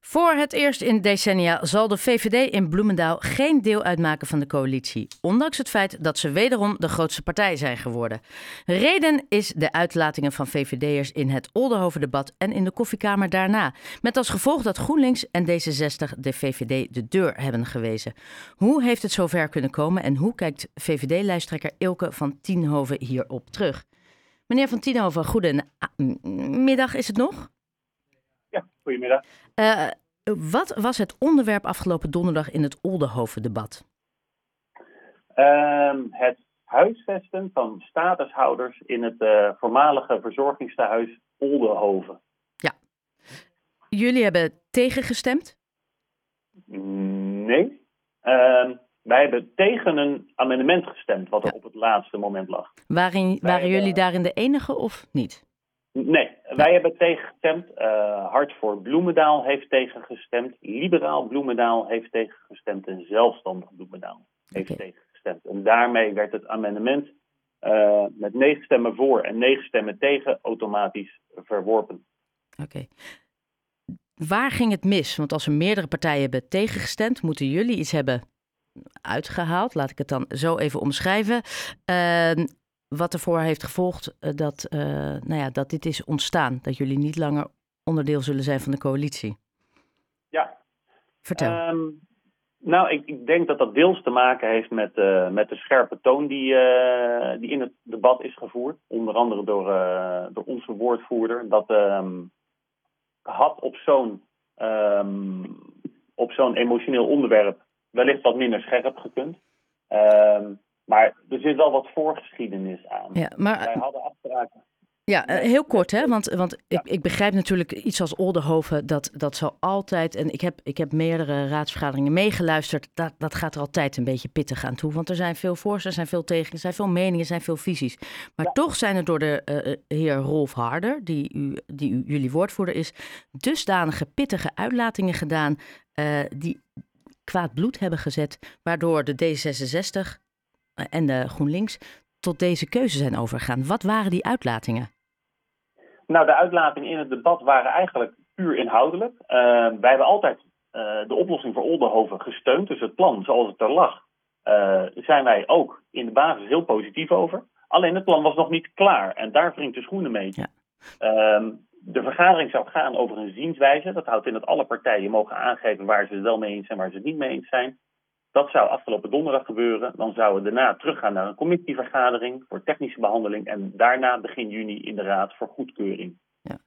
Voor het eerst in decennia zal de VVD in Bloemendaal geen deel uitmaken van de coalitie, ondanks het feit dat ze wederom de grootste partij zijn geworden. Reden is de uitlatingen van VVD'ers in het Oldenhoven-debat en in de koffiekamer daarna, met als gevolg dat GroenLinks en D66 de VVD de deur hebben gewezen. Hoe heeft het zover kunnen komen en hoe kijkt VVD-lijsttrekker Ilke van Tienhoven hierop terug? Meneer van Tienhoven, goedemiddag is het nog? Ja, goedemiddag. Uh, wat was het onderwerp afgelopen donderdag in het Oldenhoven-debat? Uh, het huisvesten van statushouders in het uh, voormalige verzorgingstehuis Oldenhoven. Ja. Jullie hebben tegengestemd? Nee. Uh, wij hebben tegen een amendement gestemd, wat er op het laatste moment lag. Waren, waren jullie daarin de enige of niet? Nee, wij hebben tegengestemd. Uh, Hart voor Bloemendaal heeft tegengestemd. Liberaal Bloemendaal heeft tegengestemd. En zelfstandig Bloemendaal heeft okay. tegengestemd. En daarmee werd het amendement uh, met negen stemmen voor en negen stemmen tegen automatisch verworpen. Oké. Okay. Waar ging het mis? Want als er meerdere partijen hebben tegengestemd, moeten jullie iets hebben uitgehaald. Laat ik het dan zo even omschrijven. Uh, wat ervoor heeft gevolgd uh, dat, uh, nou ja, dat dit is ontstaan. Dat jullie niet langer onderdeel zullen zijn van de coalitie. Ja. Vertel. Um, nou, ik, ik, denk dat dat deels te maken heeft met, uh, met de scherpe toon die, die in het debat is gevoerd. Onder andere door, door onze woordvoerder. Dat um, had op zo'n um, op zo'n emotioneel onderwerp wellicht wat minder scherp gekund. Um, maar er zit wel wat voorgeschiedenis aan. Ja, maar... Wij hadden afspraken. Ja, heel kort hè, want, want ik, ik begrijp natuurlijk iets als Oldenhoven, dat, dat zal altijd, en ik heb, ik heb meerdere raadsvergaderingen meegeluisterd, dat, dat gaat er altijd een beetje pittig aan toe. Want er zijn veel voor's, er zijn veel tegen, er zijn veel meningen, er zijn veel visies. Maar ja. toch zijn er door de uh, heer Rolf Harder, die, u, die u, jullie woordvoerder is, dusdanige pittige uitlatingen gedaan uh, die kwaad bloed hebben gezet, waardoor de D66 en de GroenLinks tot deze keuze zijn overgegaan. Wat waren die uitlatingen? Nou, de uitlatingen in het debat waren eigenlijk puur inhoudelijk. Uh, wij hebben altijd uh, de oplossing voor Oldenhoven gesteund. Dus het plan zoals het er lag, uh, zijn wij ook in de basis heel positief over. Alleen het plan was nog niet klaar en daar wringt de schoenen mee. Ja. de vergadering zou gaan over een zienswijze. Dat houdt in dat alle partijen mogen aangeven waar ze het wel mee eens zijn, waar ze het niet mee eens zijn. Dat zou afgelopen donderdag gebeuren. Dan zouden we daarna teruggaan naar een commissievergadering voor technische behandeling. En daarna begin juni in de raad voor goedkeuring. Ja.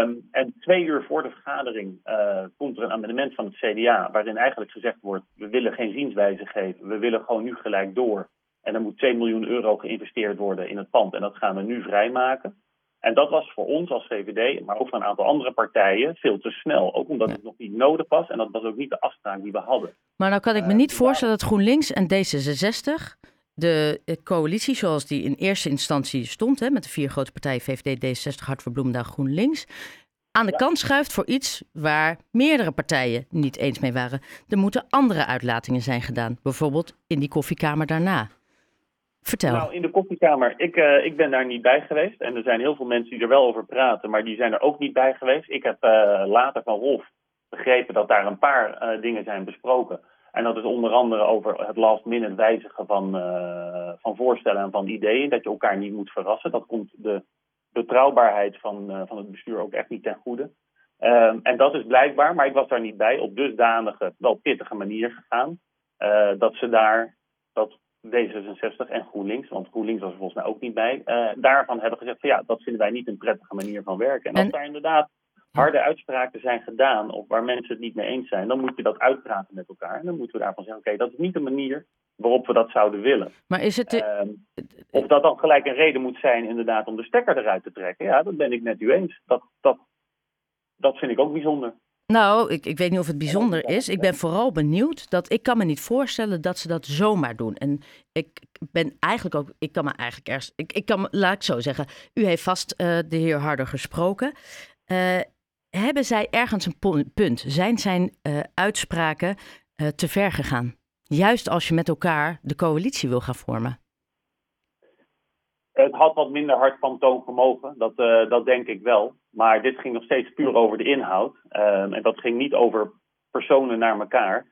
Um, en twee uur voor de vergadering uh, komt er een amendement van het CDA. waarin eigenlijk gezegd wordt: we willen geen zienswijze geven. We willen gewoon nu gelijk door. En er moet 2 miljoen euro geïnvesteerd worden in het pand. En dat gaan we nu vrijmaken. En dat was voor ons als VVD, maar ook voor een aantal andere partijen, veel te snel. Ook omdat ja. het nog niet nodig was en dat was ook niet de afspraak die we hadden. Maar nou kan ik me niet uh, voorstellen dat GroenLinks en D66, de coalitie zoals die in eerste instantie stond, hè, met de vier grote partijen VVD, D66, Hart voor Bloemendaal, GroenLinks, aan de ja. kant schuift voor iets waar meerdere partijen niet eens mee waren. Er moeten andere uitlatingen zijn gedaan, bijvoorbeeld in die koffiekamer daarna. Vertel. Nou, in de koffiekamer, ik, uh, ik ben daar niet bij geweest. En er zijn heel veel mensen die er wel over praten, maar die zijn er ook niet bij geweest. Ik heb uh, later van Rolf begrepen dat daar een paar uh, dingen zijn besproken. En dat is onder andere over het last minute wijzigen van, van voorstellen en van ideeën. Dat je elkaar niet moet verrassen. Dat komt de betrouwbaarheid van, van het bestuur ook echt niet ten goede. Ehm, en dat is blijkbaar, maar ik was daar niet bij, op dusdanige, wel pittige manier gegaan. dat ze daar dat D66 en GroenLinks, want GroenLinks was er volgens mij ook niet bij, uh, daarvan hebben gezegd van ja, dat vinden wij niet een prettige manier van werken. En als en... daar inderdaad harde uitspraken zijn gedaan of waar mensen het niet mee eens zijn, dan moet je dat uitpraten met elkaar. En dan moeten we daarvan zeggen, oké, okay, dat is niet de manier waarop we dat zouden willen. Maar is het... De... Uh, of dat dan gelijk een reden moet zijn inderdaad om de stekker eruit te trekken, ja, dat ben ik net u eens. Dat, dat, dat vind ik ook bijzonder. Nou, ik, ik weet niet of het bijzonder is. Ik ben vooral benieuwd dat ik kan me niet voorstellen dat ze dat zomaar doen. En ik ben eigenlijk ook, ik kan me eigenlijk ergens, ik, ik kan, laat ik zo zeggen, u heeft vast uh, de heer Harder gesproken. Uh, hebben zij ergens een punt? Zijn zijn uh, uitspraken te ver gegaan? Juist als je met elkaar de coalitie wil gaan vormen. Het had wat minder hard van toon dat, dat denk ik wel. Maar dit ging nog steeds puur over de inhoud. Ehm, en dat ging niet over personen naar elkaar.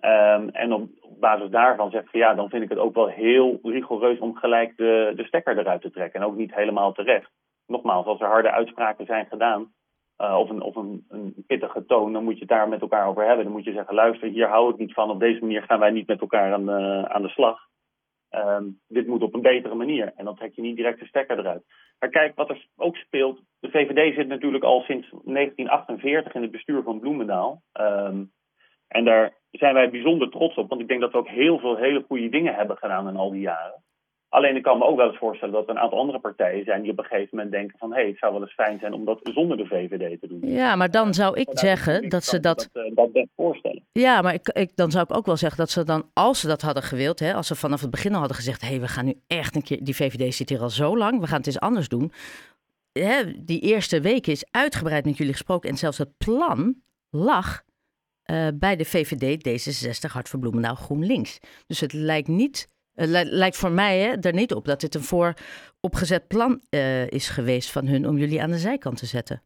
Ehm, en op, basis daarvan zegt van ja, dan vind ik het ook wel heel rigoureus om gelijk de, de stekker eruit te trekken. En ook niet helemaal terecht. Nogmaals, als er harde uitspraken zijn gedaan, uh, of, een, of een, pittige toon, dan moet je het daar met elkaar over hebben. Dan moet je zeggen, luister, hier hou ik niet van. Op deze manier gaan wij niet met elkaar aan aan de slag. Um, dit moet op een betere manier. En dan trek je niet direct de stekker eruit. Maar kijk, wat er ook speelt. De VVD zit natuurlijk al sinds 1948 in het bestuur van Bloemendaal. Um, en daar zijn wij bijzonder trots op. Want ik denk dat we ook heel veel hele goede dingen hebben gedaan in al die jaren. Alleen ik kan me ook wel eens voorstellen dat er een aantal andere partijen zijn die op een gegeven moment denken van hé, hey, het zou wel eens fijn zijn om dat zonder de VVD te doen. Ja, maar dan zou ik zeggen dat ze dat. Dat, uh, dat best voorstellen. Ja, maar ik, ik, dan zou ik ook wel zeggen dat ze dan, als ze dat hadden gewild, hè, als ze vanaf het begin al hadden gezegd: hé, hey, we gaan nu echt een keer, die VVD zit hier al zo lang, we gaan het eens anders doen. Hè, die eerste week is uitgebreid met jullie gesproken en zelfs het plan lag uh, bij de VVD, D66, Hart voor Bloemendaal, GroenLinks. Dus het lijkt niet het lijkt voor mij hè, er niet op dat dit een vooropgezet plan uh, is geweest van hun om jullie aan de zijkant te zetten.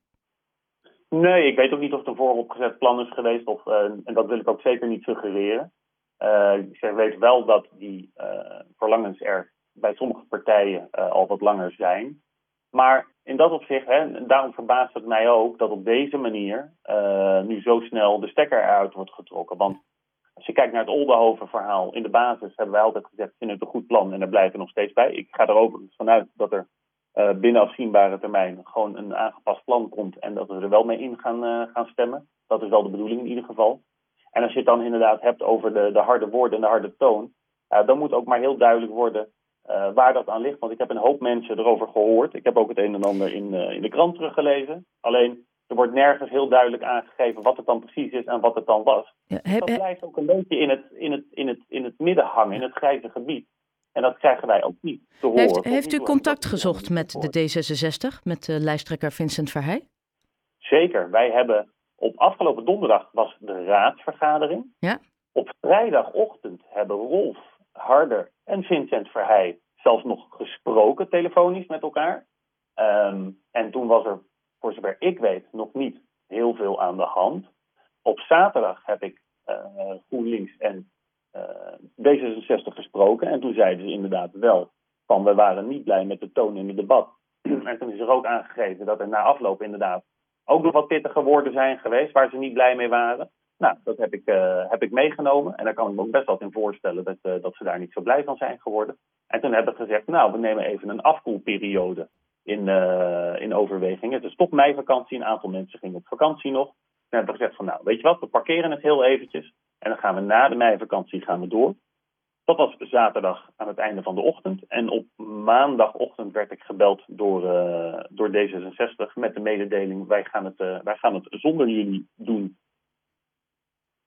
Nee, ik weet ook niet of het een vooropgezet plan is geweest. Of, uh, en dat wil ik ook zeker niet suggereren. Uh, ik weet wel dat die verlangens er bij sommige partijen al wat langer zijn. Maar in dat opzicht, hè, daarom verbaast het mij ook dat op deze manier nu zo snel de stekker eruit wordt getrokken. Want als je kijkt naar het Oldenhoven verhaal, in de basis hebben wij altijd gezegd, vinden het een goed plan en daar blijven we nog steeds bij. Ik ga er overigens vanuit dat er uh, binnen afzienbare termijn gewoon een aangepast plan komt en dat we er wel mee in gaan, uh, gaan stemmen. Dat is wel de bedoeling in ieder geval. En als je het dan inderdaad hebt over de, de harde woorden en de harde toon, dan moet ook maar heel duidelijk worden waar dat aan ligt. Want ik heb een hoop mensen erover gehoord. Ik heb ook het een en ander in, in de krant teruggelezen. Alleen er wordt nergens heel duidelijk aangegeven wat het dan precies is en wat het dan was. Ja, heb, dat blijft ook een beetje in het, in, het, in, het, in het midden hangen, in het grijze gebied. En dat krijgen wij ook niet te horen. Heeft, heeft u contact gezocht met de D66, met de lijsttrekker Vincent Verheij? Zeker. Wij hebben op afgelopen donderdag was de raadsvergadering. Ja. Op vrijdagochtend hebben Rolf Harder en Vincent Verheij zelfs nog gesproken telefonisch met elkaar. Um, en toen was er voor zover ik weet, nog niet heel veel aan de hand. Op zaterdag heb ik uh, GroenLinks en uh, D66 gesproken. En toen zeiden ze inderdaad wel van we waren niet blij met de toon in het debat. en toen is er ook aangegeven dat er na afloop inderdaad ook nog wat pittige woorden zijn geweest waar ze niet blij mee waren. Nou, dat heb ik, uh, heb ik meegenomen. En daar kan ik me ook best wat in voorstellen dat, dat ze daar niet zo blij van zijn geworden. En toen hebben we gezegd, nou, we nemen even een afkoelperiode in, uh, in overweging. Het is toch meivakantie, een aantal mensen gingen op vakantie nog. En hebben gezegd van nou, weet je wat, we parkeren het heel eventjes. En dan gaan we na de meivakantie gaan we door. Dat was zaterdag aan het einde van de ochtend. En op maandagochtend werd ik gebeld door, uh, door D66 met de mededeling: wij gaan het, uh, wij gaan het zonder jullie doen.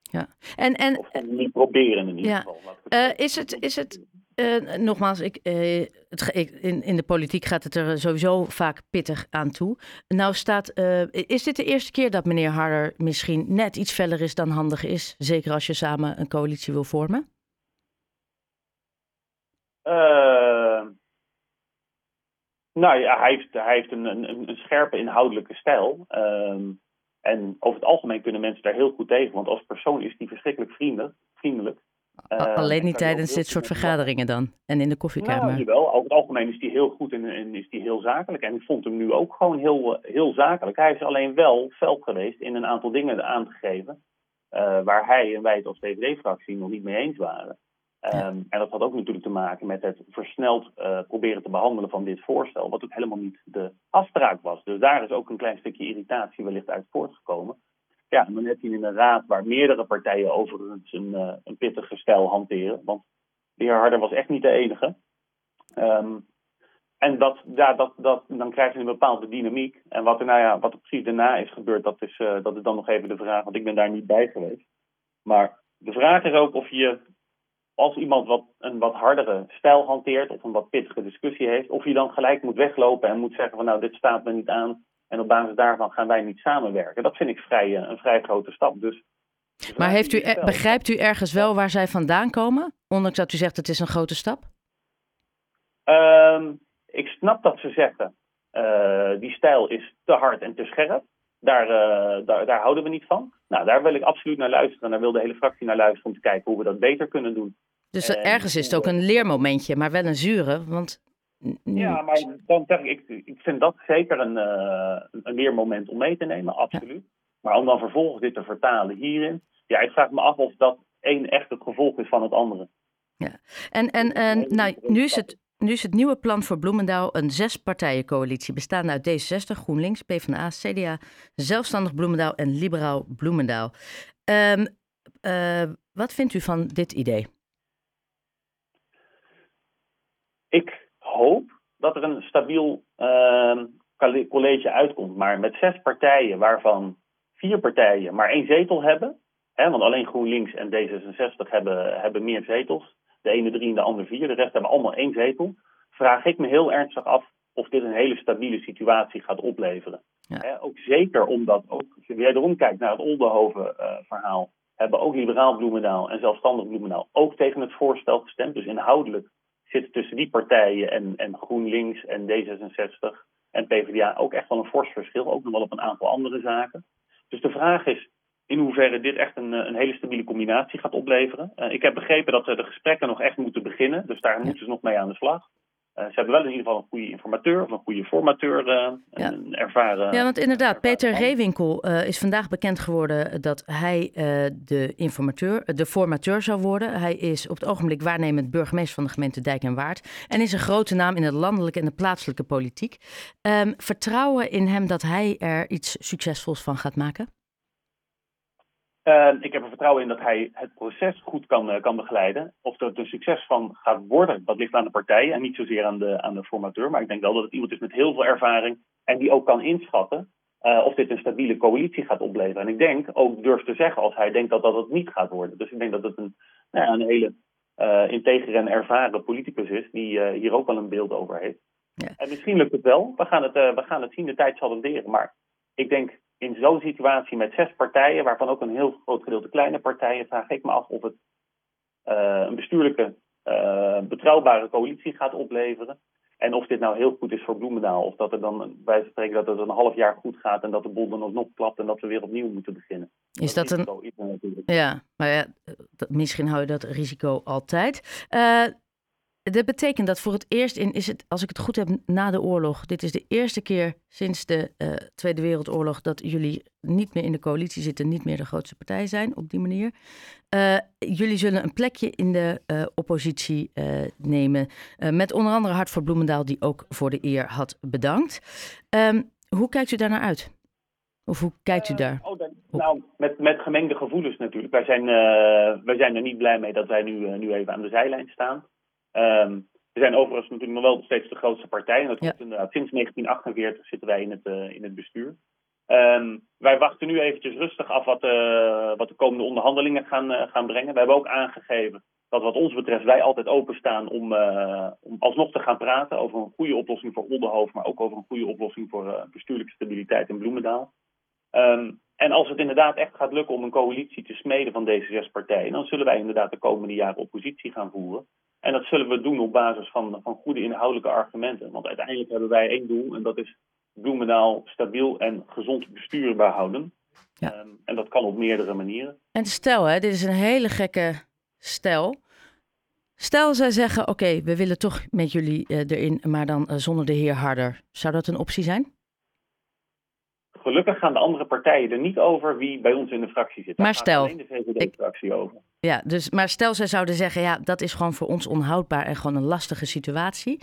Ja, en. en of niet proberen in ieder ja. geval. Uh, is, het, is het uh, nogmaals, ik, uh, het, ik, in, in de politiek gaat het er sowieso vaak pittig aan toe. Nou staat, uh, is dit de eerste keer dat meneer Harder misschien net iets feller is dan handig is? Zeker als je samen een coalitie wil vormen? nou ja, hij heeft, hij heeft een, een, een scherpe inhoudelijke stijl. Um, en over het algemeen kunnen mensen daar heel goed tegen. Want als persoon is hij verschrikkelijk vriendelijk. vriendelijk. Uh, Alleen niet tijdens dit soort vergaderingen dan en in de koffiekamer? Nou, wel. Over het algemeen is hij heel goed en, en, is hij heel zakelijk. En ik vond hem nu ook gewoon heel, heel zakelijk. Hij is alleen wel fel geweest in een aantal dingen aan te geven. Uh, waar hij en wij het als VVD-fractie nog niet mee eens waren. Ja. Um, en dat had ook natuurlijk te maken met het versneld uh, proberen te behandelen van dit voorstel. Wat ook helemaal niet de afspraak was. Dus daar is ook een klein stukje irritatie wellicht uit voortgekomen. Ja, dan heb je in een raad waar meerdere partijen overigens een, uh, een pittige stijl hanteren. Want de heer Harder was echt niet de enige. Um, en dat, ja, dat, dat, dan krijg je een bepaalde dynamiek. En wat er, nou ja, wat precies daarna is gebeurd, dat is, uh, dat is dan nog even de vraag. Want ik ben daar niet bij geweest. Maar de vraag is ook of je, als iemand wat, een wat hardere stijl hanteert, of een wat pittige discussie heeft, of je dan gelijk moet weglopen en moet zeggen van nou, dit staat me niet aan. En op basis daarvan gaan wij niet samenwerken. Dat vind ik vrij, een vrij grote stap. Dus, maar heeft u, er, begrijpt u ergens wel waar zij vandaan komen? Ondanks dat u zegt het is een grote stap? Um, ik snap dat ze zeggen. die stijl is te hard en te scherp. Daar, daar, daar, houden we niet van. Nou, daar wil ik absoluut naar luisteren. Daar wil de hele fractie naar luisteren om te kijken hoe we dat beter kunnen doen. Dus ergens is het ook een leermomentje, maar wel een zure. Want ja, maar dan zeg ik, ik, ik vind dat zeker een, uh, een leermoment om mee te nemen, absoluut. Maar om dan vervolgens dit te vertalen hierin, ja, ik vraag me af of dat één echt het gevolg is van het andere. Ja, en, en, en nou, nu, is het, nu is het nieuwe plan voor Bloemendaal een zespartijencoalitie bestaande uit D66, GroenLinks, PvdA, CDA, Zelfstandig Bloemendaal en Liberaal Bloemendaal. Um, uh, wat vindt u van dit idee? Ik hoop dat er een stabiel uh, college uitkomt. Maar met zes partijen, waarvan vier partijen maar één zetel hebben. Hè, want alleen GroenLinks en D66 hebben, hebben meer zetels. De ene drie en de andere vier. De rest hebben allemaal één zetel. Vraag ik me heel ernstig af of dit een hele stabiele situatie gaat opleveren. Hè, ook zeker omdat, ook, als je weer erom kijkt naar het Oldenhoven-verhaal, uh, hebben ook Liberaal Bloemendaal en Zelfstandig Bloemendaal ook tegen het voorstel gestemd. Dus inhoudelijk zit tussen die partijen en, en GroenLinks en D66 en PvdA ook echt wel een fors verschil. Ook nog wel op een aantal andere zaken. Dus de vraag is in hoeverre dit echt een, een hele stabiele combinatie gaat opleveren. Uh, ik heb begrepen dat de gesprekken nog echt moeten beginnen. Dus daar moeten ze nog mee aan de slag. Uh, ze hebben wel in ieder geval een goede informateur of een goede formateur ja. een ervaren. Ja, want inderdaad, Peter Reewinkel uh, is vandaag bekend geworden dat hij de informateur, de formateur zou worden. Hij is op het ogenblik waarnemend burgemeester van de gemeente Dijk en Waard en is een grote naam in de landelijke en de plaatselijke politiek. Um, vertrouwen in hem dat hij er iets succesvols van gaat maken? Uh, ik heb er vertrouwen in dat hij het proces goed kan, uh, kan begeleiden. Of er een succes van gaat worden, dat ligt aan de partij en niet zozeer aan de, aan de formateur. Maar ik denk wel dat het iemand is met heel veel ervaring en die ook kan inschatten uh, of dit een stabiele coalitie gaat opleveren. En ik denk, ook durf te zeggen als hij denkt dat dat het niet gaat worden. Dus ik denk dat het een, nou ja, een hele integere en ervaren politicus is die hier ook wel een beeld over heeft. Ja. En misschien lukt het wel. We gaan het, we gaan het zien, de tijd zal het leren. Maar ik denk in zo'n situatie met zes partijen, waarvan ook een heel groot gedeelte kleine partijen, vraag ik me af of het uh, een bestuurlijke, uh, betrouwbare coalitie gaat opleveren. En of dit nou heel goed is voor Bloemendaal. Of dat er dan bij spreken dat het een half jaar goed gaat en dat de bol dan alsnog klapt en dat we weer opnieuw moeten beginnen. Is dat, dat een. Ja, maar ja, misschien hou je dat risico altijd. Uh, dat betekent dat voor het eerst in, is het, als ik het goed heb, na de oorlog. Dit is de eerste keer sinds de uh, Tweede Wereldoorlog dat jullie niet meer in de coalitie zitten, niet meer de grootste partij zijn op die manier. Uh, jullie zullen een plekje in de uh, oppositie nemen. met onder andere Hart voor Bloemendaal, die ook voor de eer had bedankt. Um, hoe kijkt u daar naar uit? Of hoe kijkt u daar? Oh, dan, nou, met, met gemengde gevoelens natuurlijk. Wij zijn, wij zijn er niet blij mee dat wij nu, nu even aan de zijlijn staan. Um, we zijn overigens natuurlijk nog wel steeds de grootste partij. En dat ja. inderdaad, sinds 1948 zitten wij in het, uh, in het bestuur. Um, wij wachten nu eventjes rustig af wat, uh, wat de komende onderhandelingen gaan, uh, gaan brengen. We hebben ook aangegeven dat wat ons betreft wij altijd openstaan om, om alsnog te gaan praten over een goede oplossing voor Oldenhoofd, maar ook over een goede oplossing voor bestuurlijke stabiliteit in Bloemendaal. Um, en als het inderdaad echt gaat lukken om een coalitie te smeden van deze zes partijen, dan zullen wij inderdaad de komende jaren oppositie gaan voeren. En dat zullen we doen op basis van, van goede inhoudelijke argumenten. Want uiteindelijk hebben wij één doel en dat is Bloemendaal stabiel en gezond bestuurbaar houden. Ja. Um, en dat kan op meerdere manieren. En stel, hè, dit is een hele gekke stel. Stel zij zeggen, oké, we willen toch met jullie uh, erin, maar dan uh, zonder de heer Harder. Zou dat een optie zijn? Gelukkig gaan de andere partijen er niet over wie bij ons in de fractie zit. Maar stel, de VVD-fractie over. Ja, dus, maar stel ze zouden zeggen, ja, dat is gewoon voor ons onhoudbaar en gewoon een lastige situatie.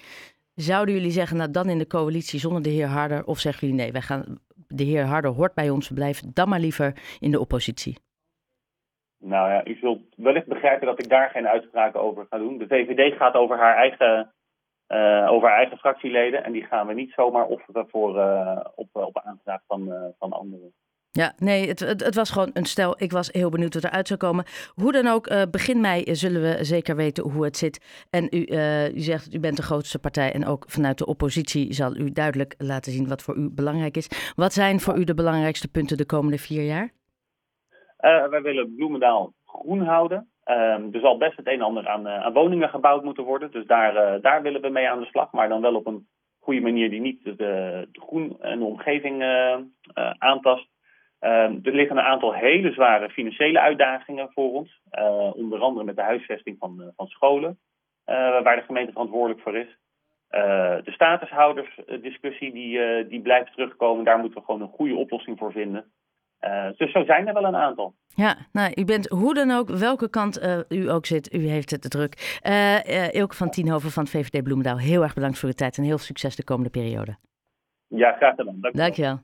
Zouden jullie zeggen, nou dan in de coalitie zonder de heer Harder? Of zeggen jullie nee, wij gaan, de heer Harder hoort bij ons, we blijven dan maar liever in de oppositie? Nou ja, u zult wellicht begrijpen dat ik daar geen uitspraken over ga doen. De VVD gaat over haar eigen uh, over haar eigen fractieleden. En die gaan we niet zomaar offeren voor, uh, op, op aanvraag van, uh, van anderen. Ja, nee, het, het, was gewoon een stel. Ik was heel benieuwd wat eruit zou komen. Hoe dan ook, begin mei zullen we zeker weten hoe het zit. En u, u zegt, u bent de grootste partij en ook vanuit de oppositie zal u duidelijk laten zien wat voor u belangrijk is. Wat zijn voor u de belangrijkste punten de komende vier jaar? wij willen Bloemendaal groen houden. Um, er zal best het een en ander aan, uh, aan woningen gebouwd moeten worden. Dus daar, uh, daar willen we mee aan de slag. Maar dan wel op een goede manier die niet de, de groen en de omgeving aantast. Ehm, er liggen een aantal hele zware financiële uitdagingen voor ons. onder andere met de huisvesting van, van scholen, waar de gemeente verantwoordelijk voor is. de statushoudersdiscussie die, die blijft terugkomen. Daar moeten we gewoon een goede oplossing voor vinden. Uh, dus zo zijn er wel een aantal. Ja, nou, u bent hoe dan ook, welke kant uh, u ook zit, u heeft het te druk. Uh, Ilke van Tienhoven van VVD Bloemendaal, heel erg bedankt voor uw tijd en heel veel succes de komende periode. Ja, graag gedaan. Dank Dankjewel.